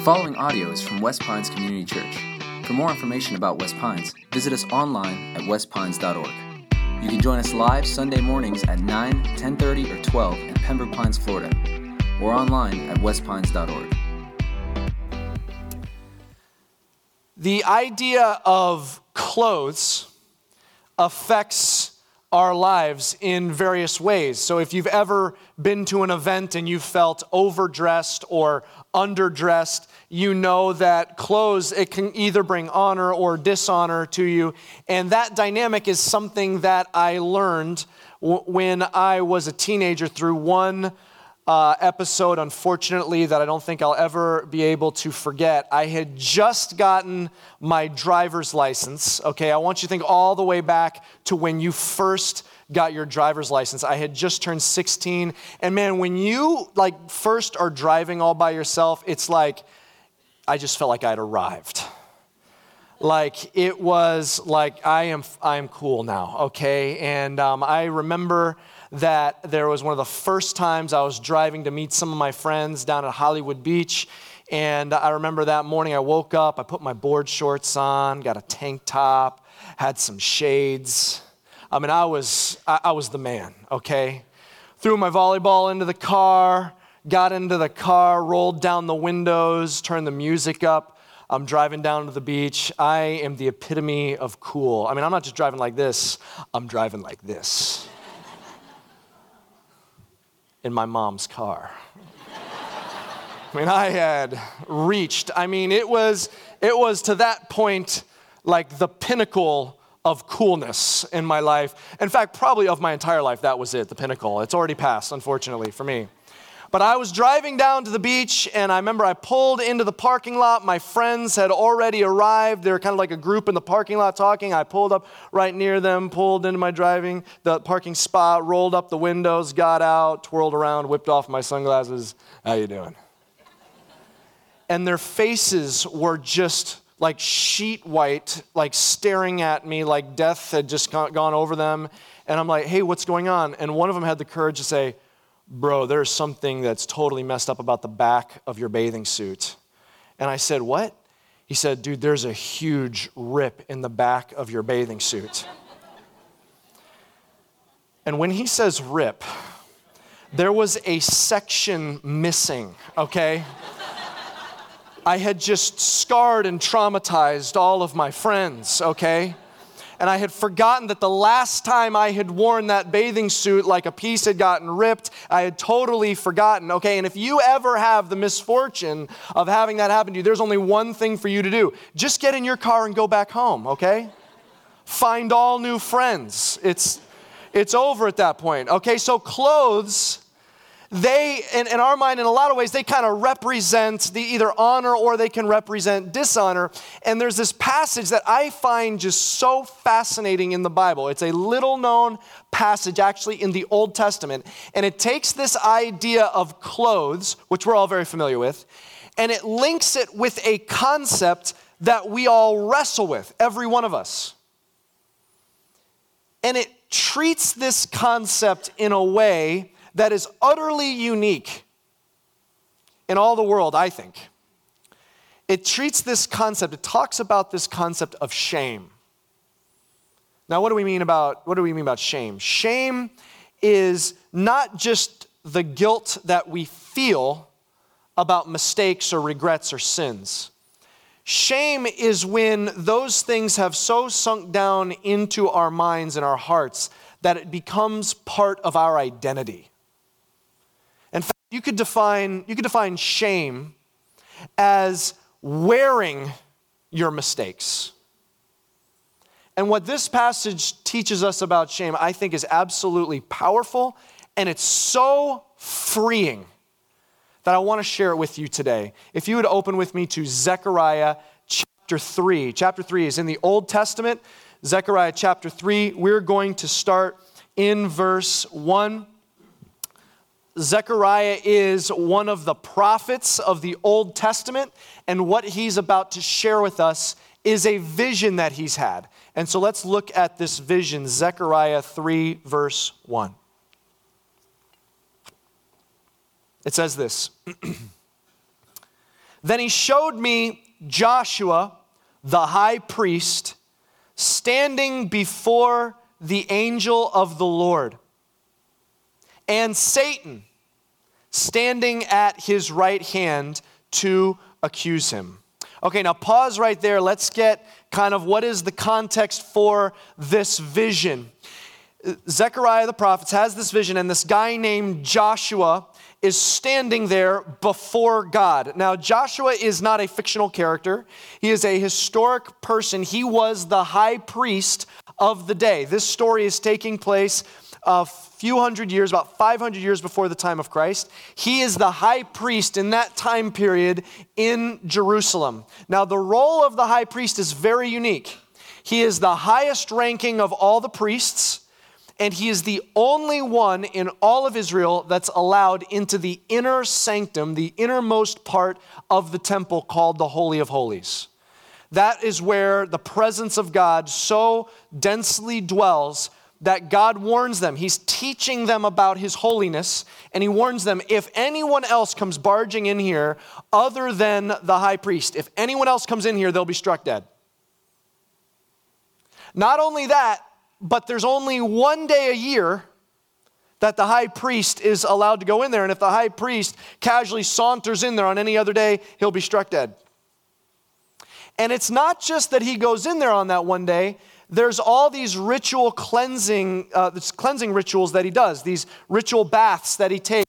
The following audio is from West Pines Community Church. For more information about West Pines, visit us online at westpines.org. You can join us live Sunday mornings at 9, 10:30, or 12 in Pembroke Pines, Florida, or online at westpines.org. The idea of clothes affects our lives in various ways. So, if you've ever been to an event and you felt overdressed or underdressed, you know that clothes it can either bring honor or dishonor to you, and that dynamic is something that I learned w- when I was a teenager through one uh, episode, unfortunately, that I don't think I'll ever be able to forget. I had just gotten my driver's license. Okay, I want you to think all the way back to when you first got your driver's license. I had just turned 16, and man, when you like first are driving all by yourself, it's like I just felt like I'd arrived like it was like i am i am cool now okay and um, i remember that there was one of the first times I was driving to meet some of my friends down at Hollywood Beach. And I remember that morning I woke up, I put my board shorts on, got a tank top, had some shades. I mean, I was, I, I was the man, okay? Threw my volleyball into the car, got into the car, rolled down the windows, turned the music up. I'm driving down to the beach. I am the epitome of cool. I mean, I'm not just driving like this, I'm driving like this in my mom's car. I mean, I had reached, I mean, it was, it was to that point like the pinnacle of coolness in my life. In fact, probably of my entire life, that was it, the pinnacle. It's already passed, unfortunately, for me. But I was driving down to the beach, and I remember I pulled into the parking lot. My friends had already arrived. They were kind of like a group in the parking lot talking. I pulled up right near them, pulled into my driving, the parking spot, rolled up the windows, got out, twirled around, whipped off my sunglasses. How you doing? And their faces were just like sheet white, like staring at me like death had just gone over them. And I'm like, hey, what's going on? And one of them had the courage to say, Bro, there's something that's totally messed up about the back of your bathing suit. And I said, What? He said, Dude, there's a huge rip in the back of your bathing suit. and when he says rip, there was a section missing, okay? I had just scarred and traumatized all of my friends, okay? And I had forgotten that the last time I had worn that bathing suit, like a piece had gotten ripped, I had totally forgotten. Okay, and if you ever have the misfortune of having that happen to you, there's only one thing for you to do just get in your car and go back home, okay? Find all new friends. It's, it's over at that point. Okay, so clothes they, in, in, our mind, in a lot of ways, they kind of represent the either honor or they can represent dishonor. And there's this passage that I find just so fascinating in the Bible. It's a little known passage actually in the Old Testament. And it takes this idea of clothes, which we're all very familiar with, and it links it with a concept that we all wrestle with, every one of us. And it treats this concept in a way that is utterly unique in all the world, I think. It treats this concept, it talks about this concept of shame. Now, what do we mean about what do we mean about shame? Shame is not just the guilt that we feel about mistakes or regrets or sins. Shame is when those things have so sunk down into our minds and our hearts that it becomes part of our identity. You could define, you could define shame as wearing your mistakes. And what this passage teaches us about shame, I think, is absolutely powerful and it's so freeing that I want to share it with you today. If you would open with me to Zechariah chapter 3. Chapter 3 is in the Old Testament. Zechariah chapter 3, we're going to start in verse 1. Zechariah is one of the prophets of the Old Testament, and what he's about to share with us is a vision that he's had. And so let's look at this vision, Zechariah 3, verse 1. It says this Then he showed me Joshua, the high priest, standing before the angel of the Lord, and Satan standing at his right hand to accuse him. Okay, now pause right there. Let's get kind of what is the context for this vision. Zechariah the prophet has this vision, and this guy named Joshua is standing there before God. Now, Joshua is not a fictional character, he is a historic person. He was the high priest of the day. This story is taking place a few hundred years, about 500 years before the time of Christ. He is the high priest in that time period in Jerusalem. Now, the role of the high priest is very unique. He is the highest ranking of all the priests and he is the only one in all of Israel that's allowed into the inner sanctum, the innermost part of the temple called the Holy of Holies. That is where the presence of God so densely dwells that God warns them. He's teaching them about His holiness, and He warns them if anyone else comes barging in here other than the high priest, if anyone else comes in here, they'll be struck dead. Not only that, but there's only one day a year that the high priest is allowed to go in there. And if the high priest casually saunters in there on any other day, he'll be struck dead. And it's not just that he goes in there on that one day, there's all these ritual cleansing, uh, cleansing rituals that he does, these ritual baths that he takes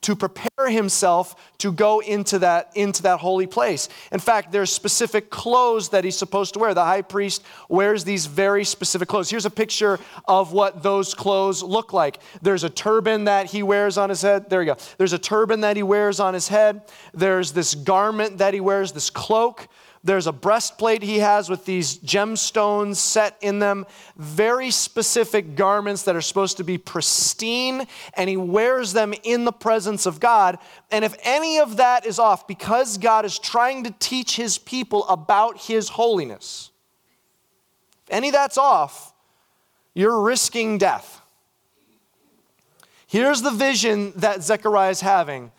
to prepare himself to go into that, into that holy place. In fact, there's specific clothes that he's supposed to wear. The high priest wears these very specific clothes. Here's a picture of what those clothes look like. There's a turban that he wears on his head. There you go. There's a turban that he wears on his head. There's this garment that he wears, this cloak. There's a breastplate he has with these gemstones set in them, very specific garments that are supposed to be pristine, and he wears them in the presence of God. And if any of that is off, because God is trying to teach his people about his holiness, if any of that's off, you're risking death. Here's the vision that Zechariah is having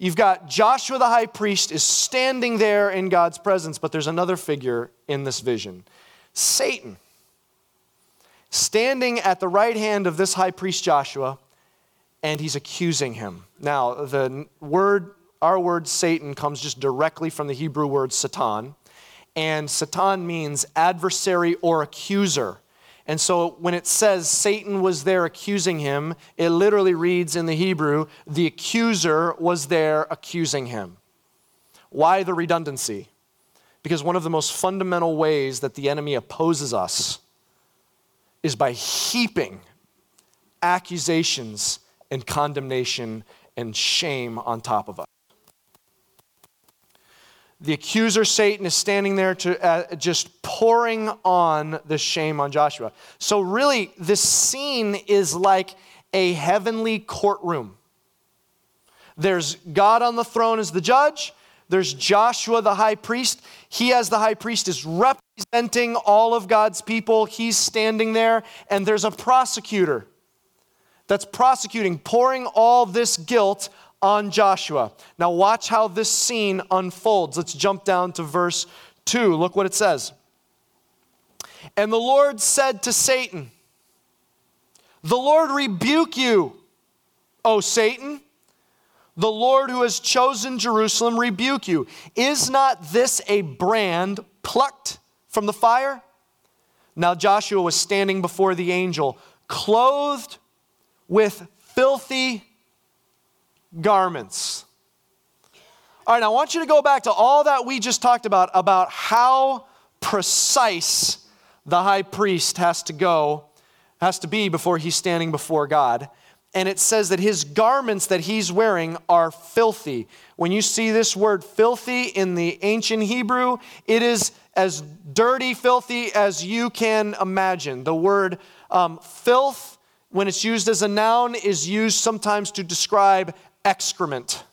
You've got Joshua the high priest is standing there in God's presence, but there's another figure in this vision Satan. Standing at the right hand of this high priest Joshua, and he's accusing him. Now, the word, our word Satan, comes just directly from the Hebrew word Satan, and Satan means adversary or accuser. And so when it says Satan was there accusing him, it literally reads in the Hebrew, the accuser was there accusing him. Why the redundancy? Because one of the most fundamental ways that the enemy opposes us is by heaping accusations and condemnation and shame on top of us. The accuser, Satan, is standing there to, uh, just pouring on the shame on Joshua. So, really, this scene is like a heavenly courtroom. There's God on the throne as the judge. There's Joshua, the high priest. He, as the high priest, is representing all of God's people. He's standing there. And there's a prosecutor that's prosecuting, pouring all this guilt on Joshua. Now, watch how this scene unfolds. Let's jump down to verse 2. Look what it says. And the Lord said to Satan, The Lord rebuke you, O Satan. The Lord who has chosen Jerusalem rebuke you. Is not this a brand plucked from the fire? Now Joshua was standing before the angel, clothed with filthy garments. All right, I want you to go back to all that we just talked about, about how precise the high priest has to go, has to be before he's standing before God. And it says that his garments that he's wearing are filthy. When you see this word filthy in the ancient Hebrew, it is as dirty, filthy as you can imagine. The word um, filth, when it's used as a noun, is used sometimes to describe excrement.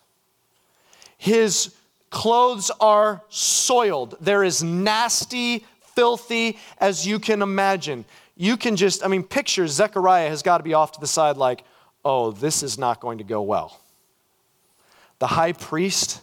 His clothes are soiled. They're as nasty, filthy as you can imagine. You can just, I mean, picture Zechariah has got to be off to the side like, oh, this is not going to go well. The high priest,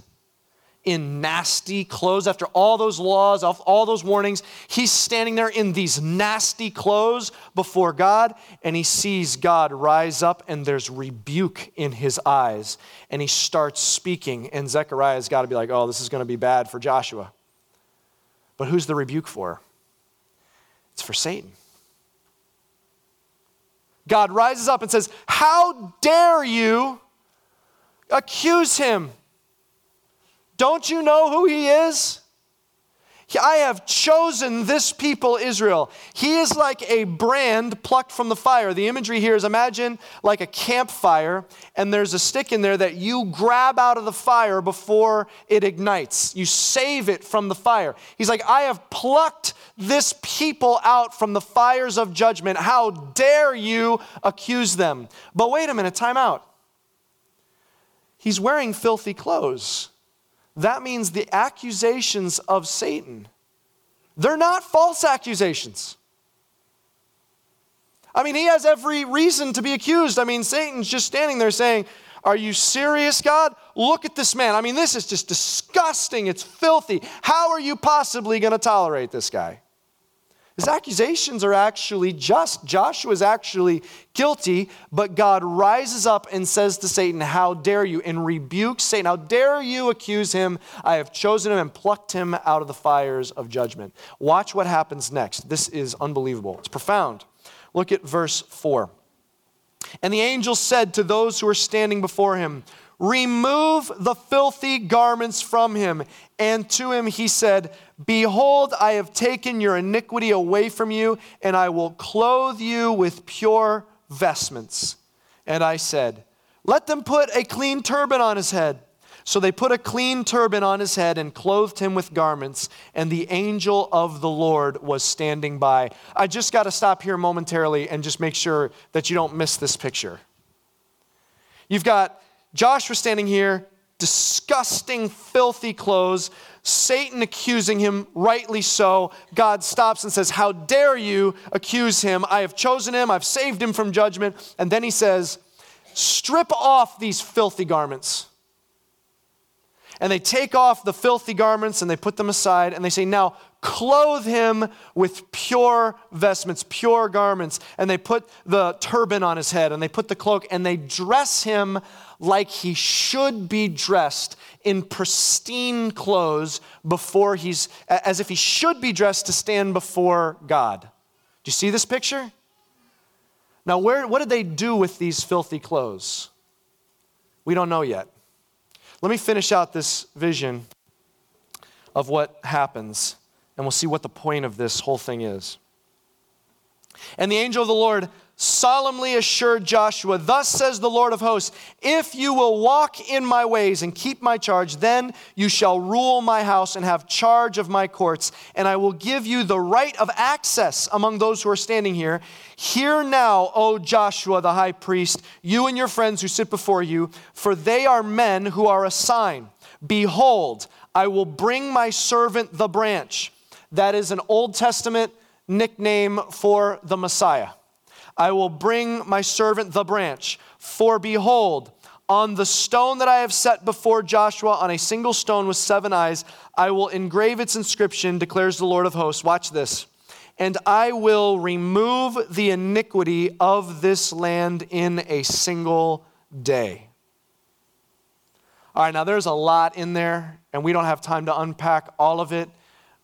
in nasty clothes after all those laws, all those warnings. He's standing there in these nasty clothes before God, and he sees God rise up, and there's rebuke in his eyes. And he starts speaking, and Zechariah's got to be like, oh, this is going to be bad for Joshua. But who's the rebuke for? It's for Satan. God rises up and says, How dare you accuse him? Don't you know who he is? I have chosen this people, Israel. He is like a brand plucked from the fire. The imagery here is imagine like a campfire, and there's a stick in there that you grab out of the fire before it ignites. You save it from the fire. He's like, I have plucked this people out from the fires of judgment. How dare you accuse them? But wait a minute, time out. He's wearing filthy clothes that means the accusations of Satan, they're not false accusations. I mean, he has every reason to be accused. I mean, Satan's just standing there saying, Are you serious, God? Look at this man. I mean, this is just disgusting. It's filthy. How are you possibly going to tolerate this guy? His accusations are actually just. Joshua is actually guilty, but God rises up and says to Satan, How dare you? and rebukes Satan. How dare you accuse him? I have chosen him and plucked him out of the fires of judgment. Watch what happens next. This is unbelievable. It's profound. Look at verse 4. And the angel said to those who were standing before him, Remove the filthy garments from him. And to him he said, Behold, I have taken your iniquity away from you, and I will clothe you with pure vestments. And I said, Let them put a clean turban on his head. So they put a clean turban on his head and clothed him with garments, and the angel of the Lord was standing by. I just got to stop here momentarily and just make sure that you don't miss this picture. You've got Joshua standing here, disgusting, filthy clothes, Satan accusing him, rightly so. God stops and says, How dare you accuse him? I have chosen him, I've saved him from judgment. And then he says, Strip off these filthy garments. And they take off the filthy garments and they put them aside and they say, Now clothe him with pure vestments, pure garments. And they put the turban on his head and they put the cloak and they dress him like he should be dressed in pristine clothes before he's, as if he should be dressed to stand before God. Do you see this picture? Now, where, what did they do with these filthy clothes? We don't know yet. Let me finish out this vision of what happens, and we'll see what the point of this whole thing is. And the angel of the Lord solemnly assured Joshua, Thus says the Lord of hosts, if you will walk in my ways and keep my charge, then you shall rule my house and have charge of my courts, and I will give you the right of access among those who are standing here. Hear now, O Joshua the high priest, you and your friends who sit before you, for they are men who are a sign. Behold, I will bring my servant the branch. That is an Old Testament nickname for the Messiah. I will bring my servant the branch. For behold, on the stone that I have set before Joshua, on a single stone with seven eyes, I will engrave its inscription, declares the Lord of hosts. Watch this. And I will remove the iniquity of this land in a single day. All right, now there's a lot in there, and we don't have time to unpack all of it,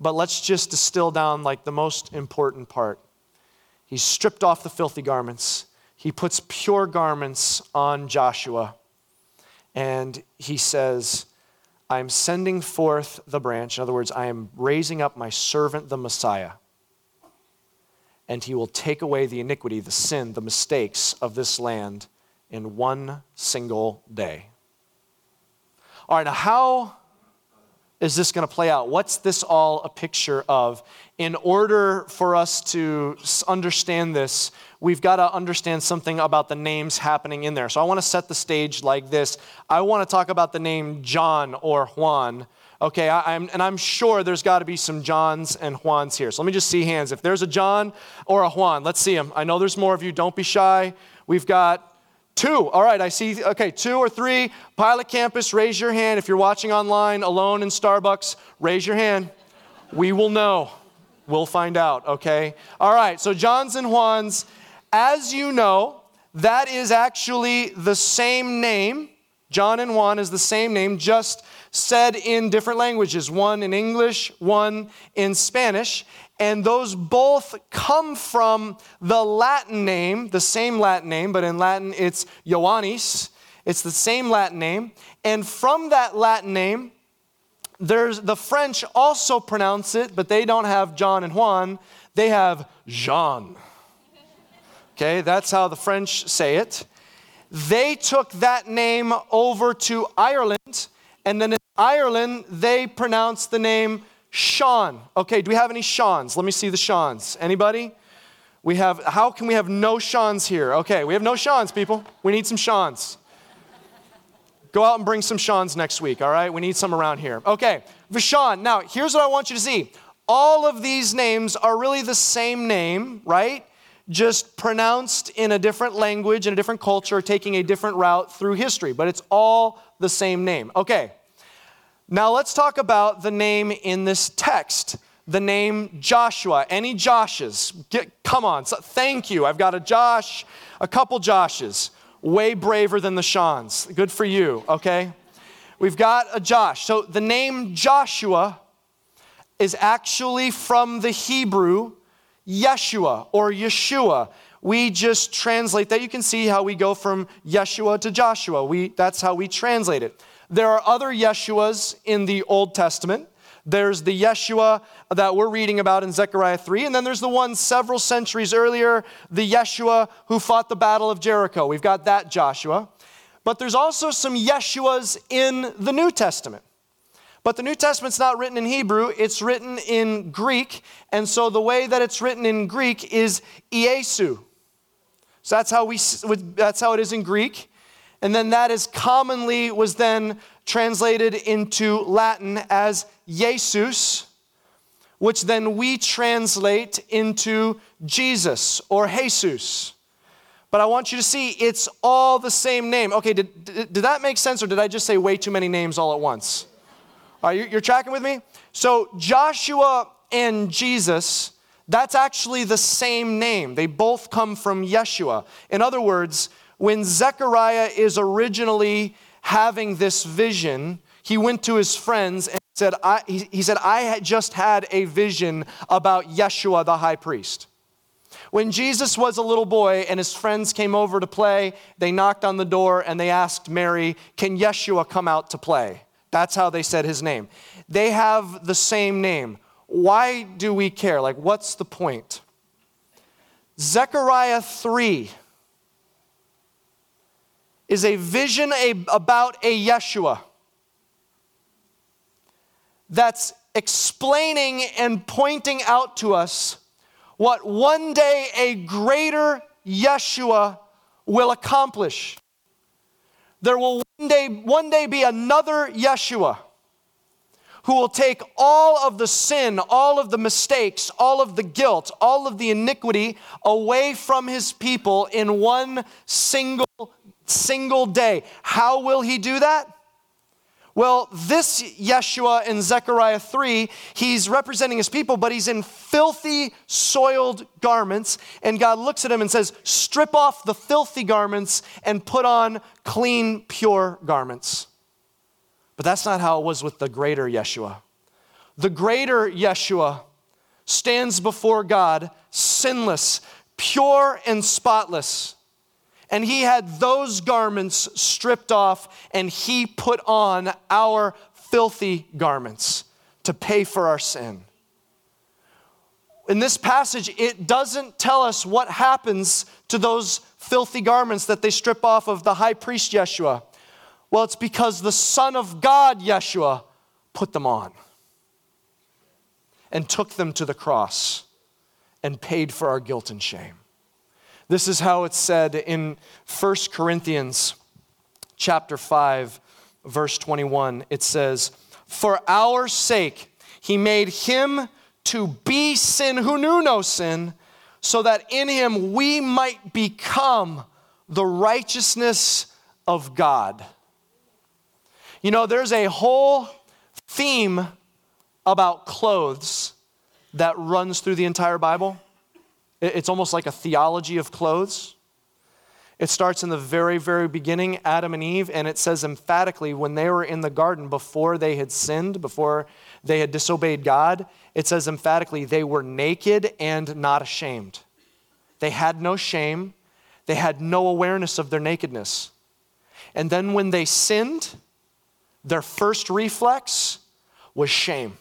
but let's just distill down like the most important part. He stripped off the filthy garments. He puts pure garments on Joshua. And he says, I'm sending forth the branch. In other words, I am raising up my servant, the Messiah. And he will take away the iniquity, the sin, the mistakes of this land in one single day. All right, now how is this going to play out? What's this all a picture of? In order for us to understand this, we've got to understand something about the names happening in there. So I want to set the stage like this. I want to talk about the name John or Juan. Okay, I, am and I'm sure there's got to be some Johns and Juans here. So let me just see hands. If there's a John or a Juan, let's see them. I know there's more of you. Don't be shy. We've got Two. All right, I see. Okay, two or three. Pilot Campus, raise your hand. If you're watching online alone in Starbucks, raise your hand. We will know. We'll find out, okay? All right, so John's and Juan's, as you know, that is actually the same name. John and Juan is the same name, just said in different languages one in English, one in Spanish. And those both come from the Latin name, the same Latin name, but in Latin it's Ioannis. It's the same Latin name. And from that Latin name, there's the French also pronounce it, but they don't have John and Juan. They have Jean. Okay, that's how the French say it. They took that name over to Ireland, and then in Ireland, they pronounced the name Sean. Okay, do we have any Seans? Let me see the Seans. Anybody? We have, how can we have no Seans here? Okay, we have no Seans, people. We need some Seans. Go out and bring some Seans next week, all right? We need some around here. Okay, Vashon. Now, here's what I want you to see. All of these names are really the same name, right? Just pronounced in a different language, in a different culture, taking a different route through history, but it's all the same name. Okay, now let's talk about the name in this text. The name Joshua. Any Joshes? Get, come on. So, thank you. I've got a Josh, a couple Joshes. Way braver than the Seans. Good for you, okay? We've got a Josh. So the name Joshua is actually from the Hebrew Yeshua or Yeshua. We just translate that. You can see how we go from Yeshua to Joshua. We, that's how we translate it. There are other Yeshuas in the Old Testament. There's the Yeshua that we're reading about in Zechariah 3, and then there's the one several centuries earlier, the Yeshua who fought the Battle of Jericho. We've got that Joshua. But there's also some Yeshuas in the New Testament. But the New Testament's not written in Hebrew, it's written in Greek. And so the way that it's written in Greek is Iesu. So that's how, we, that's how it is in Greek. And then that is commonly was then translated into Latin as Jesus, which then we translate into Jesus or Jesus. But I want you to see it's all the same name. Okay, did, did, did that make sense or did I just say way too many names all at once? All right, you're tracking with me? So Joshua and Jesus, that's actually the same name. They both come from Yeshua. In other words, when Zechariah is originally having this vision, he went to his friends and said, I, he, he said, I had just had a vision about Yeshua the high priest. When Jesus was a little boy and his friends came over to play, they knocked on the door and they asked Mary, Can Yeshua come out to play? That's how they said his name. They have the same name. Why do we care? Like, what's the point? Zechariah 3 is a vision about a Yeshua that's explaining and pointing out to us what one day a greater Yeshua will accomplish. There will one day, one day be another Yeshua who will take all of the sin, all of the mistakes, all of the guilt, all of the iniquity away from his people in one single single day. How will he do that? Well, this Yeshua in Zechariah 3, he's representing his people, but he's in filthy, soiled garments. And God looks at him and says, Strip off the filthy garments and put on clean, pure garments. But that's not how it was with the greater Yeshua. The greater Yeshua stands before God sinless, pure, and spotless. And he had those garments stripped off, and he put on our filthy garments to pay for our sin. In this passage, it doesn't tell us what happens to those filthy garments that they strip off of the high priest Yeshua. Well, it's because the Son of God, Yeshua, put them on and took them to the cross and paid for our guilt and shame. This is how it's said in 1 Corinthians chapter 5 verse 21. It says, "For our sake he made him to be sin who knew no sin, so that in him we might become the righteousness of God. You know, there's a whole theme about clothes that runs through the entire Bible. It's almost like a theology of clothes. It starts in the very, very beginning, Adam and Eve, and it says emphatically when they were in the garden before they had sinned, before they had disobeyed God, it says emphatically they were naked and not ashamed. They had no shame, they had no awareness of their nakedness. And then when they sinned, their first reflex was shame.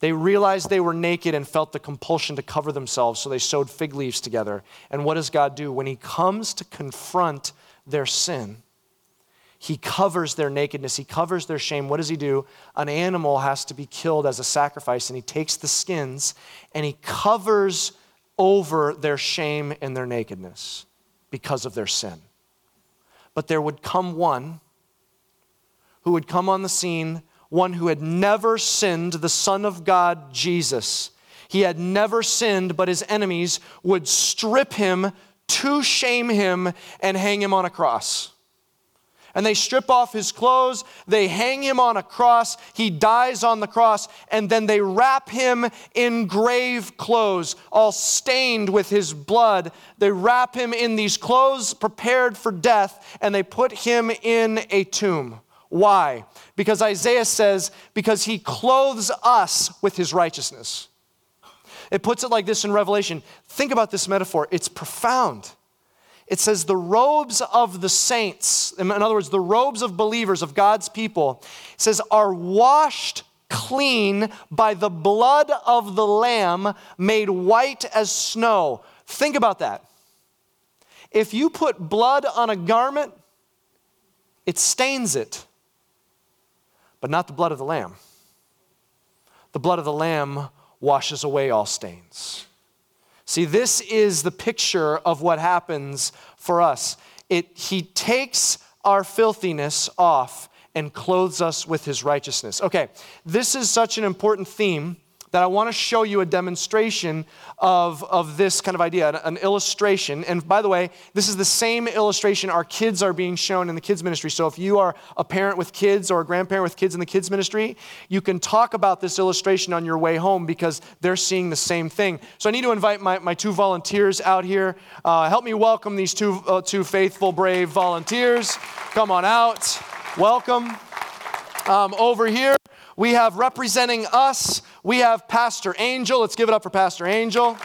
They realized they were naked and felt the compulsion to cover themselves, so they sewed fig leaves together. And what does God do? When He comes to confront their sin, He covers their nakedness, He covers their shame. What does He do? An animal has to be killed as a sacrifice, and He takes the skins and He covers over their shame and their nakedness because of their sin. But there would come one who would come on the scene one who had never sinned, the Son of God, Jesus. He had never sinned, but his enemies would strip him to shame him and hang him on a cross. And they strip off his clothes, they hang him on a cross, he dies on the cross, and then they wrap him in grave clothes, all stained with his blood. They wrap him in these clothes prepared for death, and they put him in a tomb. Why? Because Isaiah says, because he clothes us with his righteousness. It puts it like this in Revelation. Think about this metaphor, it's profound. It says, the robes of the saints, in other words, the robes of believers, of God's people, says, are washed clean by the blood of the Lamb, made white as snow. Think about that. If you put blood on a garment, it stains it but not the blood of the Lamb. The blood of the Lamb washes away all stains. See, this is the picture of what happens for us. It, he takes our filthiness off and clothes us with his righteousness. Okay, this is such an important theme that I want to show you a demonstration of, of this kind of idea, an illustration. And by the way, this is the same illustration our kids are being shown in the kids' ministry. So if you are a parent with kids or a grandparent with kids in the kids' ministry, you can talk about this illustration on your way home because they're seeing the same thing. So I need to invite my, my two volunteers out here. Uh, help me welcome these two, uh, two faithful, brave volunteers. Come on out. Welcome. Um, over here, we have representing us, we have Pastor Angel. Let's give it up for Pastor Angel.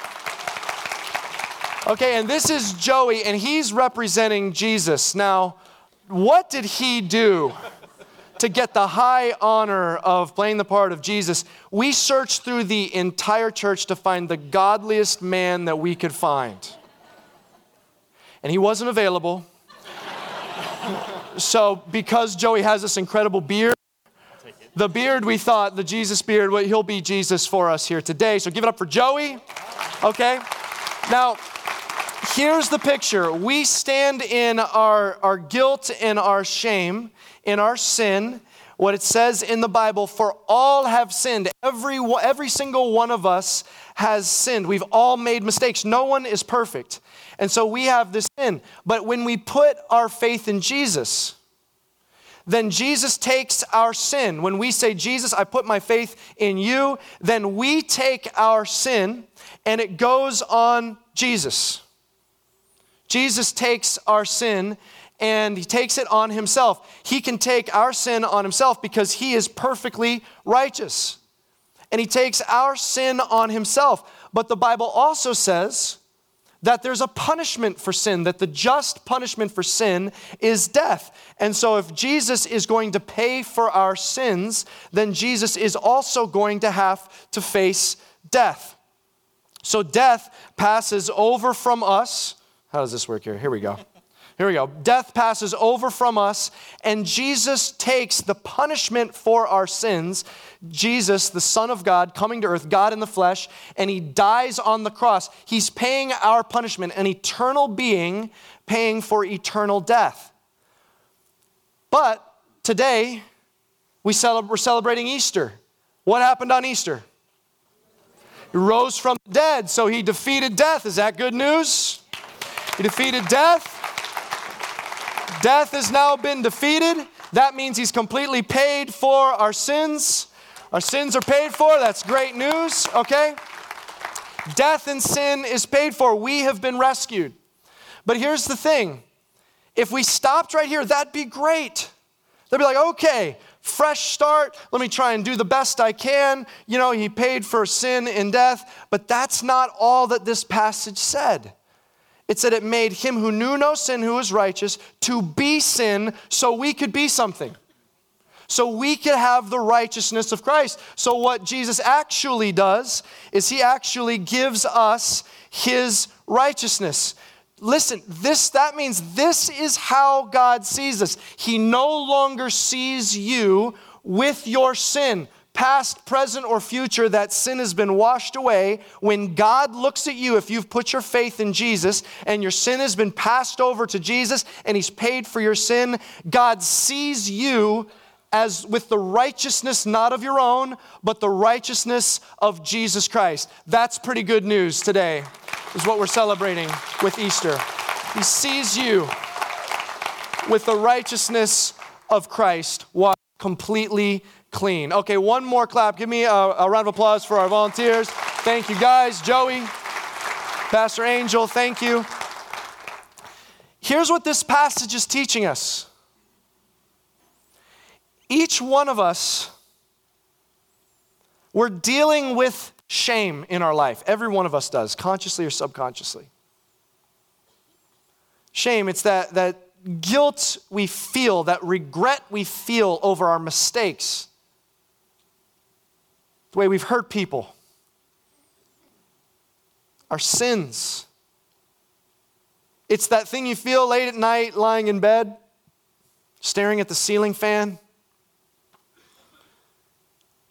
Okay, and this is Joey, and he's representing Jesus. Now, what did he do to get the high honor of playing the part of Jesus? We searched through the entire church to find the godliest man that we could find. And he wasn't available. so, because Joey has this incredible beard, the beard, we thought, the Jesus beard, well, he'll be Jesus for us here today. So give it up for Joey. Okay? Now, here's the picture. We stand in our, our guilt and our shame, in our sin. What it says in the Bible, for all have sinned. Every, every single one of us has sinned. We've all made mistakes. No one is perfect. And so we have this sin. But when we put our faith in Jesus, then Jesus takes our sin. When we say, Jesus, I put my faith in you, then we take our sin and it goes on Jesus. Jesus takes our sin and he takes it on himself. He can take our sin on himself because he is perfectly righteous. And he takes our sin on himself. But the Bible also says that there's a punishment for sin, that the just punishment for sin is death. And so, if Jesus is going to pay for our sins, then Jesus is also going to have to face death. So, death passes over from us. How does this work here? Here we go. Here we go. Death passes over from us, and Jesus takes the punishment for our sins. Jesus, the Son of God, coming to earth, God in the flesh, and he dies on the cross. He's paying our punishment, an eternal being paying for eternal death. But today, we celebrate, we're celebrating Easter. What happened on Easter? He rose from the dead, so he defeated death. Is that good news? He defeated death. Death has now been defeated. That means He's completely paid for our sins. Our sins are paid for. That's great news, okay? Death and sin is paid for. We have been rescued. But here's the thing if we stopped right here, that'd be great. They'd be like, okay, fresh start. Let me try and do the best I can. You know, he paid for sin and death. But that's not all that this passage said. It said it made him who knew no sin, who was righteous, to be sin so we could be something. So we could have the righteousness of Christ. So, what Jesus actually does is he actually gives us his righteousness. Listen, this that means this is how God sees us. He no longer sees you with your sin, past, present, or future, that sin has been washed away. When God looks at you, if you've put your faith in Jesus and your sin has been passed over to Jesus and He's paid for your sin, God sees you as with the righteousness not of your own, but the righteousness of Jesus Christ. That's pretty good news today, is what we're celebrating with Easter. He sees you with the righteousness of Christ, washed completely clean. Okay, one more clap. Give me a, a round of applause for our volunteers. Thank you, guys. Joey, Pastor Angel, thank you. Here's what this passage is teaching us each one of us, we're dealing with shame in our life. Every one of us does, consciously or subconsciously. Shame, it's that, that guilt we feel, that regret we feel over our mistakes, the way we've hurt people, our sins. It's that thing you feel late at night lying in bed, staring at the ceiling fan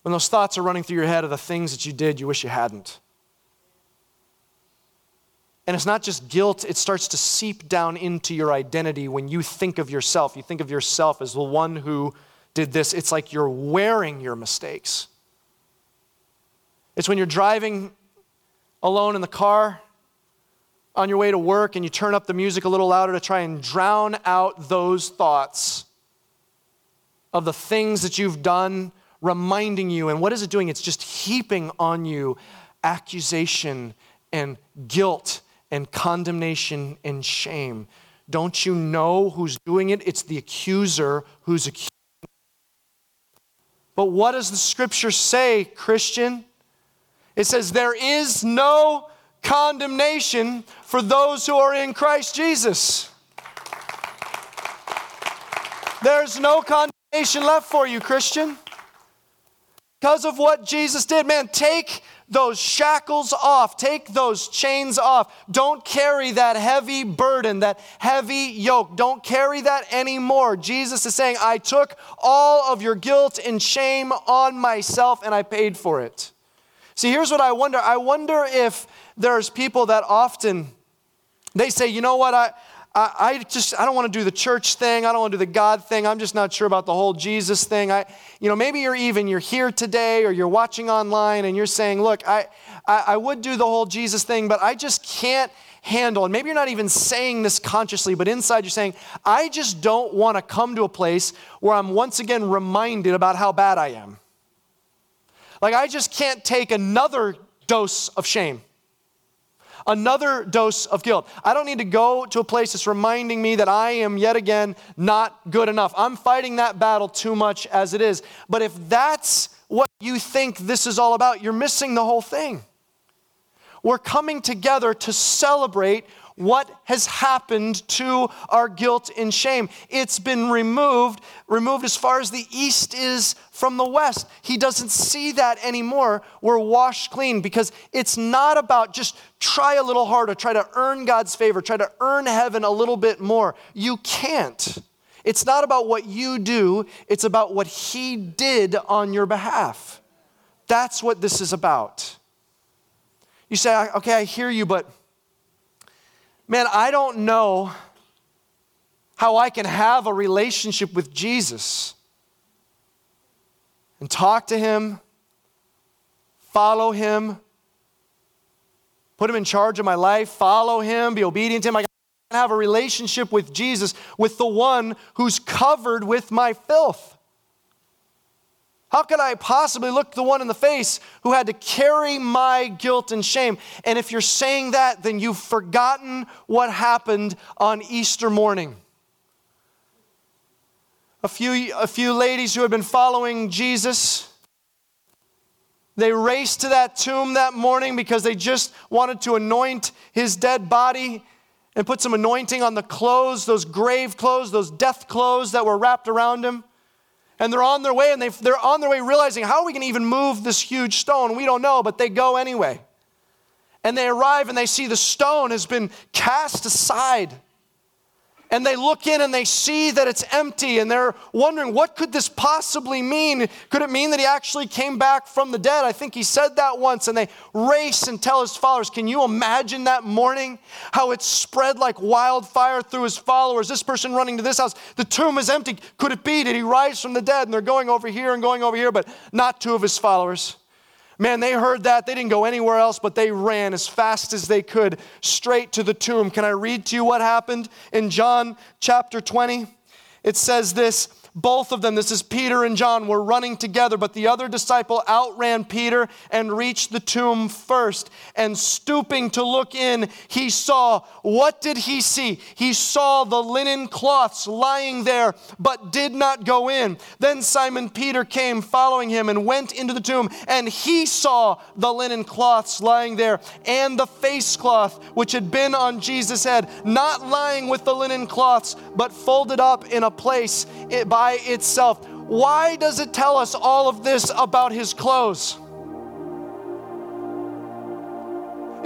when those thoughts are running through your head of the things that you did you wish you hadn't. And it's not just guilt, it starts to seep down into your identity when you think of yourself. You think of yourself as the one who did this. It's like you're wearing your mistakes. It's when you're driving alone in the car on your way to work and you turn up the music a little louder to try and drown out those thoughts of the things that you've done reminding you. And what is it doing? It's just heaping on you accusation and guilt and condemnation and shame. Don't you know who's doing it? It's the accuser who's accusing. But what does the scripture say, Christian? It says, There is no condemnation for those who are in Christ Jesus. There's no condemnation left for you, Christian because of what Jesus did. Man, take those shackles off, take those chains off. Don't carry that heavy burden, that heavy yoke. Don't carry that anymore. Jesus is saying, I took all of your guilt and shame on myself and I paid for it. See, here's what I wonder I wonder if there's people that often they say, you know what, I, I, I just I don't want to do the church thing. I don't want to do the God thing. I'm just not sure about the whole Jesus thing. I, you know, maybe you're even you're here today or you're watching online and you're saying, look, I, I, I would do the whole Jesus thing, but I just can't handle. And maybe you're not even saying this consciously, but inside you're saying, I just don't want to come to a place where I'm once again reminded about how bad I am. Like I just can't take another dose of shame another dose of guilt. I don't need to go to a place that's reminding me that I am yet again not good enough. I'm fighting that battle too much as it is. But if that's what you think this is all about, you're missing the whole thing. We're coming together to celebrate what has happened to our guilt and shame. It's been removed, removed as far as the east is from the west. He doesn't see that anymore. We're washed clean because it's not about just try a little harder, try to earn God's favor, try to earn heaven a little bit more. You can't. It's not about what you do, it's about what He did on your behalf. That's what this is about. You say, okay, I hear you, but man, I don't know how I can have a relationship with Jesus and talk to him, follow him, put him in charge of my life, follow him, be obedient to him. I can have a relationship with Jesus, with the one who's covered with my filth? How could I possibly look the one in the face who had to carry my guilt and shame? And if you're saying that, then you've forgotten what happened on Easter morning. A few, a few ladies who had been following Jesus, they raced to that tomb that morning because they just wanted to anoint his dead body and put some anointing on the clothes, those grave clothes, those death clothes that were wrapped around him and they're on their way and they're on their way realizing how are we going to even move this huge stone? We don't know but they go anyway. And they arrive and they see the stone has been cast aside and they look in and they see that it's empty and they're wondering what could this possibly mean? Could it mean that he actually came back from the dead? I think he said that once and they race and tell his followers can you imagine that morning? How it spread like wildfire through his followers. This person running to this house the tomb is empty. Could it be? Did he rise from the dead? And they're going over here and going over here but not two of his followers Man, they heard that. They didn't go anywhere else, but they ran as fast as they could straight to the tomb. Can I read to you what happened in John chapter 20? It says this both of them, this is Peter and John, were running together, but the other disciple outran Peter and reached the tomb first. And stooping to look in, he saw what did he see? He saw the linen cloths lying there, but did not go in. Then Simon Peter came following him and went into the tomb, and he saw the linen cloths lying there and the face cloth which had been on Jesus' head, not lying with the linen cloths, but folded up in a place by by itself. Why does it tell us all of this about his clothes?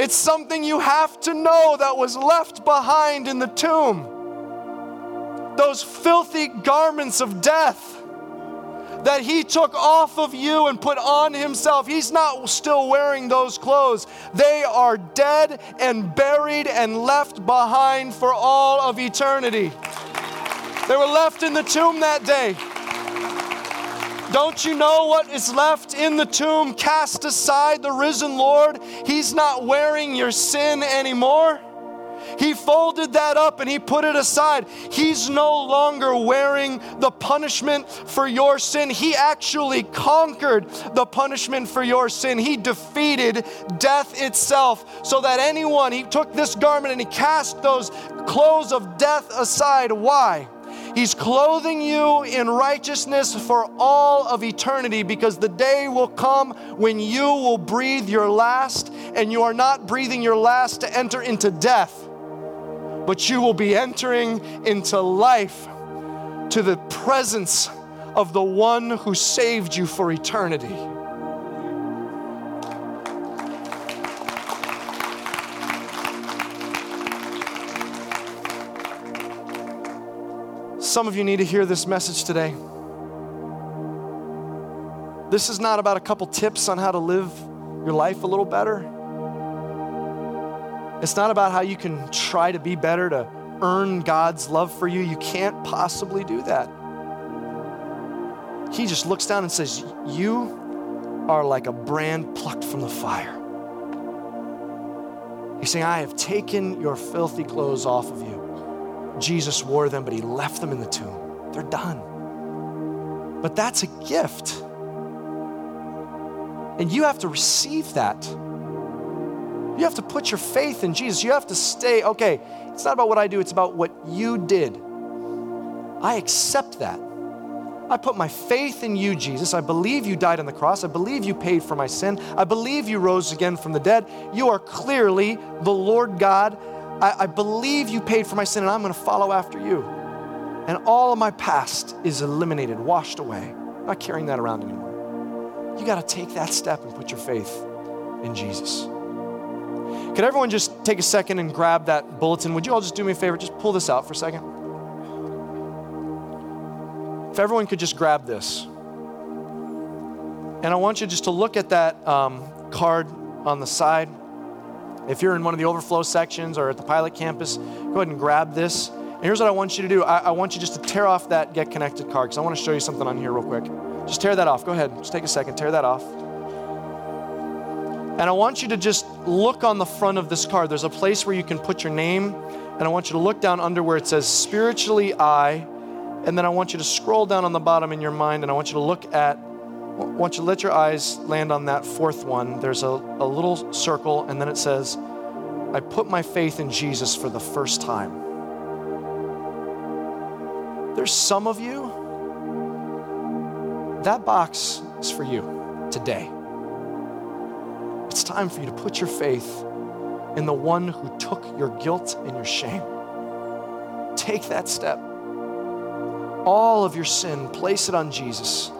It's something you have to know that was left behind in the tomb. Those filthy garments of death that he took off of you and put on himself. He's not still wearing those clothes. They are dead and buried and left behind for all of eternity. They were left in the tomb that day. Don't you know what is left in the tomb? Cast aside the risen Lord. He's not wearing your sin anymore. He folded that up and he put it aside. He's no longer wearing the punishment for your sin. He actually conquered the punishment for your sin. He defeated death itself so that anyone, he took this garment and he cast those clothes of death aside. Why? He's clothing you in righteousness for all of eternity because the day will come when you will breathe your last, and you are not breathing your last to enter into death, but you will be entering into life to the presence of the one who saved you for eternity. Some of you need to hear this message today. This is not about a couple tips on how to live your life a little better. It's not about how you can try to be better to earn God's love for you. You can't possibly do that. He just looks down and says, You are like a brand plucked from the fire. He's saying, I have taken your filthy clothes off of you. Jesus wore them, but he left them in the tomb. They're done. But that's a gift. And you have to receive that. You have to put your faith in Jesus. You have to stay, okay, it's not about what I do, it's about what you did. I accept that. I put my faith in you, Jesus. I believe you died on the cross. I believe you paid for my sin. I believe you rose again from the dead. You are clearly the Lord God I, I believe you paid for my sin and I'm going to follow after you. And all of my past is eliminated, washed away. I'm not carrying that around anymore. You got to take that step and put your faith in Jesus. Could everyone just take a second and grab that bulletin? Would you all just do me a favor? Just pull this out for a second. If everyone could just grab this. And I want you just to look at that um, card on the side. If you're in one of the overflow sections or at the pilot campus, go ahead and grab this. And here's what I want you to do I, I want you just to tear off that Get Connected card because I want to show you something on here real quick. Just tear that off. Go ahead. Just take a second. Tear that off. And I want you to just look on the front of this card. There's a place where you can put your name And I want you to look down under where it says spiritually I. And then I want you to scroll down on the bottom in your mind and I want you to look at, Want you let your eyes land on that fourth one. There's a, a little circle and then it says, I put my faith in Jesus for the first time. There's some of you, that box is for you today. It's time for you to put your faith in the one who took your guilt and your shame. Take that step. All of your sin, place it on Jesus.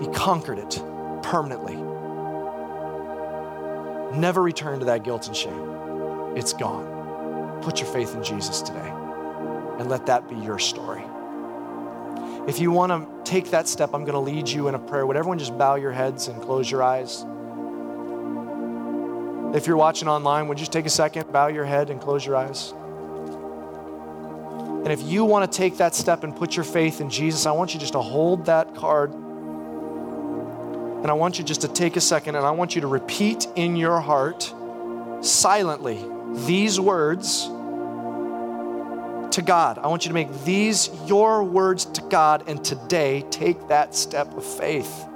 He conquered it permanently. Never return to that guilt and shame. It's gone. Put your faith in Jesus today and let that be your story. If you want to take that step, I'm going to lead you in a prayer. Would everyone just bow your heads and close your eyes? If you're watching online, would you just take a second, bow your head, and close your eyes? And if you want to take that step and put your faith in Jesus, I want you just to hold that card. And I want you just to take a second and I want you to repeat in your heart silently these words to God. I want you to make these your words to God, and today take that step of faith.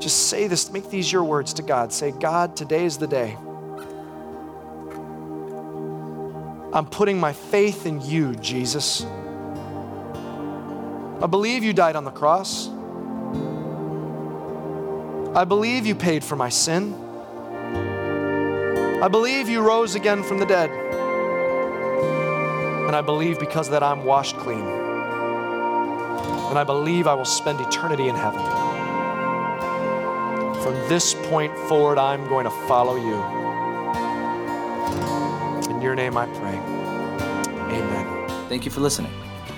Just say this, make these your words to God. Say, God, today is the day. I'm putting my faith in you, Jesus. I believe you died on the cross. I believe you paid for my sin. I believe you rose again from the dead. And I believe because of that I'm washed clean. And I believe I will spend eternity in heaven. From this point forward, I'm going to follow you. In your name I pray. Amen. Thank you for listening.